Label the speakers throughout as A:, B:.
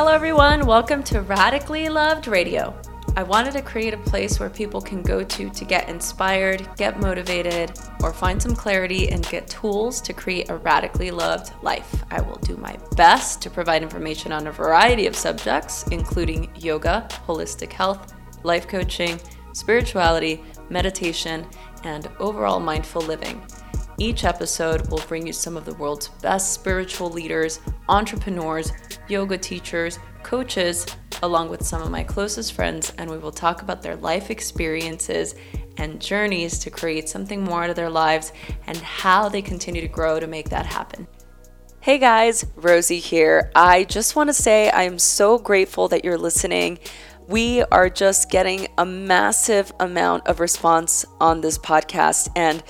A: Hello, everyone. Welcome to Radically Loved Radio. I wanted to create a place where people can go to to get inspired, get motivated, or find some clarity and get tools to create a radically loved life. I will do my best to provide information on a variety of subjects, including yoga, holistic health, life coaching, spirituality, meditation, and overall mindful living. Each episode will bring you some of the world's best spiritual leaders, entrepreneurs, yoga teachers, coaches, along with some of my closest friends, and we will talk about their life experiences and journeys to create something more out of their lives and how they continue to grow to make that happen. Hey guys, Rosie here. I just want to say I am so grateful that you're listening. We are just getting a massive amount of response on this podcast, and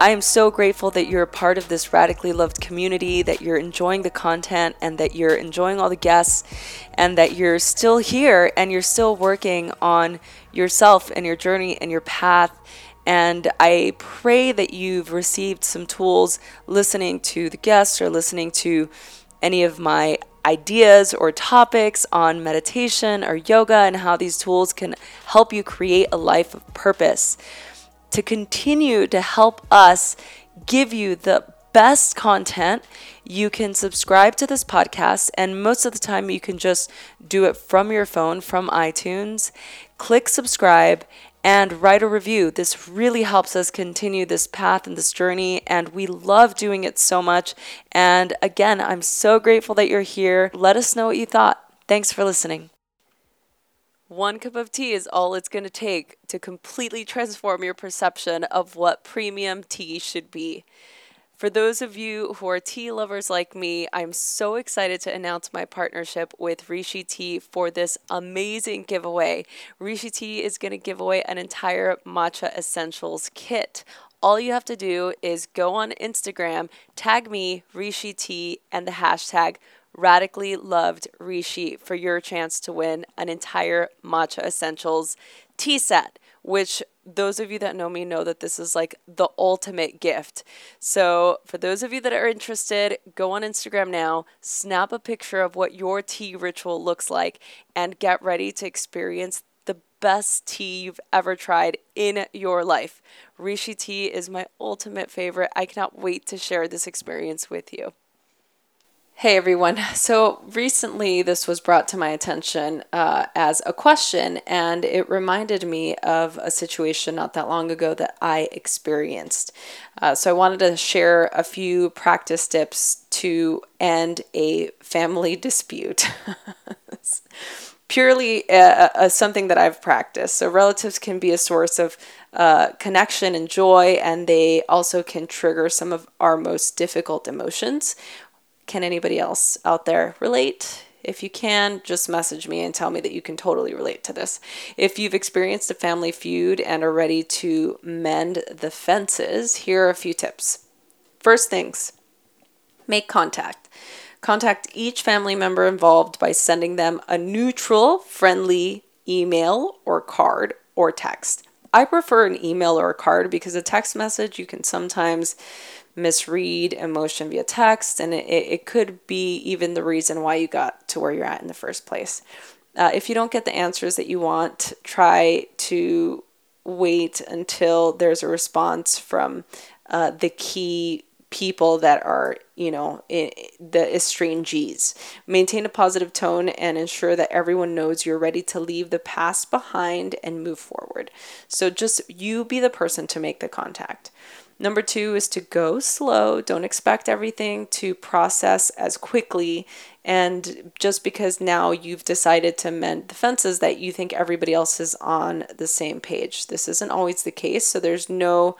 A: I am so grateful that you're a part of this radically loved community, that you're enjoying the content, and that you're enjoying all the guests, and that you're still here and you're still working on yourself and your journey and your path. And I pray that you've received some tools listening to the guests or listening to any of my ideas or topics on meditation or yoga and how these tools can help you create a life of purpose to continue to help us give you the best content, you can subscribe to this podcast. And most of the time, you can just do it from your phone, from iTunes. Click subscribe and write a review. This really helps us continue this path and this journey. And we love doing it so much. And again, I'm so grateful that you're here. Let us know what you thought. Thanks for listening. One cup of tea is all it's going to take to completely transform your perception of what premium tea should be. For those of you who are tea lovers like me, I'm so excited to announce my partnership with Rishi Tea for this amazing giveaway. Rishi Tea is going to give away an entire Matcha Essentials kit. All you have to do is go on Instagram, tag me, Rishi Tea, and the hashtag radically loved Rishi for your chance to win an entire Matcha Essentials tea set, which those of you that know me know that this is like the ultimate gift. So, for those of you that are interested, go on Instagram now, snap a picture of what your tea ritual looks like, and get ready to experience the best tea you've ever tried in your life. Rishi tea is my ultimate favorite. I cannot wait to share this experience with you. Hey everyone. So recently, this was brought to my attention uh, as a question, and it reminded me of a situation not that long ago that I experienced. Uh, so I wanted to share a few practice tips to end a family dispute. Purely uh, uh, something that I've practiced. So, relatives can be a source of uh, connection and joy, and they also can trigger some of our most difficult emotions can anybody else out there relate? If you can, just message me and tell me that you can totally relate to this. If you've experienced a family feud and are ready to mend the fences, here are a few tips. First things, make contact. Contact each family member involved by sending them a neutral, friendly email or card or text. I prefer an email or a card because a text message you can sometimes misread emotion via text, and it, it could be even the reason why you got to where you're at in the first place. Uh, if you don't get the answers that you want, try to wait until there's a response from uh, the key people that are, you know, the estrangees. Maintain a positive tone and ensure that everyone knows you're ready to leave the past behind and move forward. So just you be the person to make the contact. Number two is to go slow. Don't expect everything to process as quickly. And just because now you've decided to mend the fences, that you think everybody else is on the same page. This isn't always the case. So there's no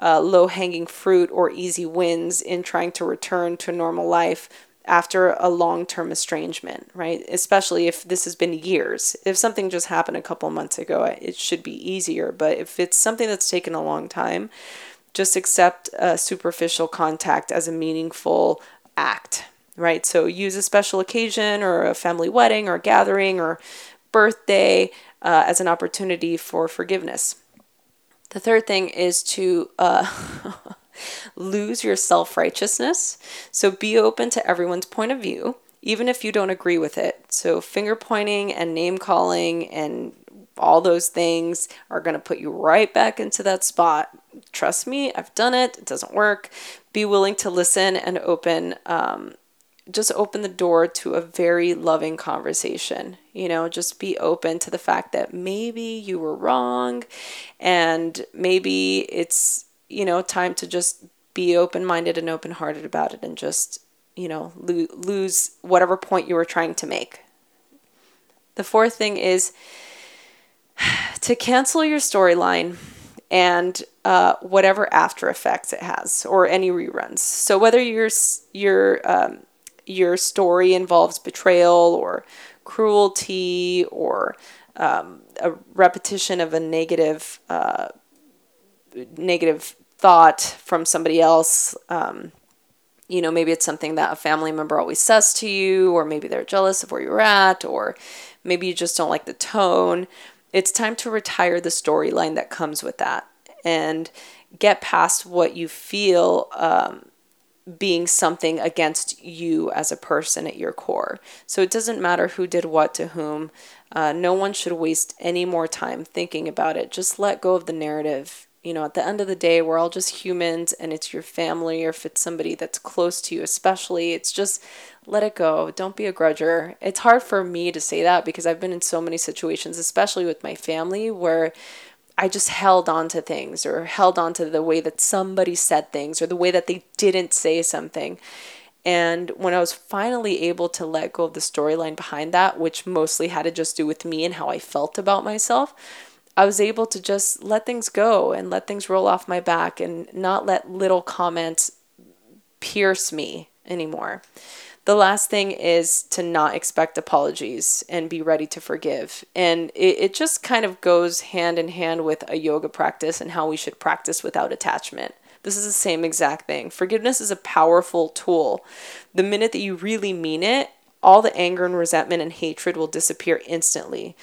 A: uh, low hanging fruit or easy wins in trying to return to normal life after a long term estrangement, right? Especially if this has been years. If something just happened a couple months ago, it should be easier. But if it's something that's taken a long time, just accept a superficial contact as a meaningful act, right? So use a special occasion or a family wedding or a gathering or birthday uh, as an opportunity for forgiveness. The third thing is to uh, lose your self righteousness. So be open to everyone's point of view even if you don't agree with it. So, finger pointing and name calling and all those things are going to put you right back into that spot. Trust me, I've done it. It doesn't work. Be willing to listen and open, um, just open the door to a very loving conversation. You know, just be open to the fact that maybe you were wrong and maybe it's, you know, time to just be open minded and open hearted about it and just, you know, lo- lose whatever point you were trying to make. The fourth thing is to cancel your storyline and uh, whatever after effects it has or any reruns. So whether your your um, your story involves betrayal or cruelty or um, a repetition of a negative uh, negative thought from somebody else. Um, you know, maybe it's something that a family member always says to you, or maybe they're jealous of where you're at, or maybe you just don't like the tone. It's time to retire the storyline that comes with that and get past what you feel um, being something against you as a person at your core. So it doesn't matter who did what to whom. Uh, no one should waste any more time thinking about it. Just let go of the narrative. You know, at the end of the day, we're all just humans and it's your family or if it's somebody that's close to you, especially, it's just let it go. Don't be a grudger. It's hard for me to say that because I've been in so many situations, especially with my family, where I just held on to things or held on to the way that somebody said things or the way that they didn't say something. And when I was finally able to let go of the storyline behind that, which mostly had to just do with me and how I felt about myself, I was able to just let things go and let things roll off my back and not let little comments pierce me anymore. The last thing is to not expect apologies and be ready to forgive. And it, it just kind of goes hand in hand with a yoga practice and how we should practice without attachment. This is the same exact thing. Forgiveness is a powerful tool. The minute that you really mean it, all the anger and resentment and hatred will disappear instantly.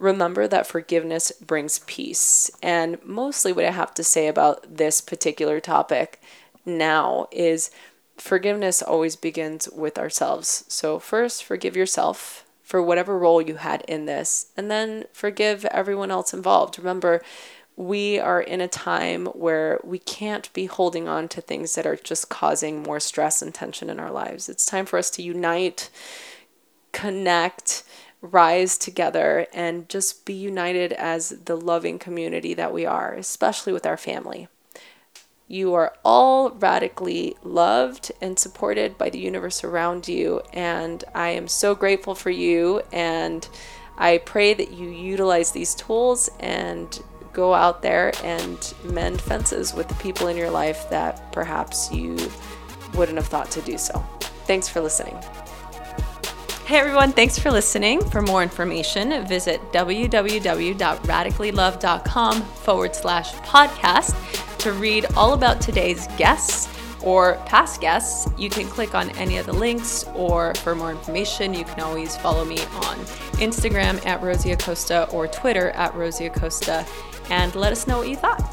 A: Remember that forgiveness brings peace. And mostly what I have to say about this particular topic now is forgiveness always begins with ourselves. So, first, forgive yourself for whatever role you had in this, and then forgive everyone else involved. Remember, we are in a time where we can't be holding on to things that are just causing more stress and tension in our lives. It's time for us to unite, connect, rise together, and just be united as the loving community that we are, especially with our family. You are all radically loved and supported by the universe around you. And I am so grateful for you. And I pray that you utilize these tools and go out there and mend fences with the people in your life that perhaps you wouldn't have thought to do so. Thanks for listening. Hey everyone, thanks for listening. For more information, visit www.radicallylove.com forward slash podcast to read all about today's guests or past guests, you can click on any of the links, or for more information, you can always follow me on Instagram at Rosie Acosta or Twitter at Rosie Acosta and let us know what you thought.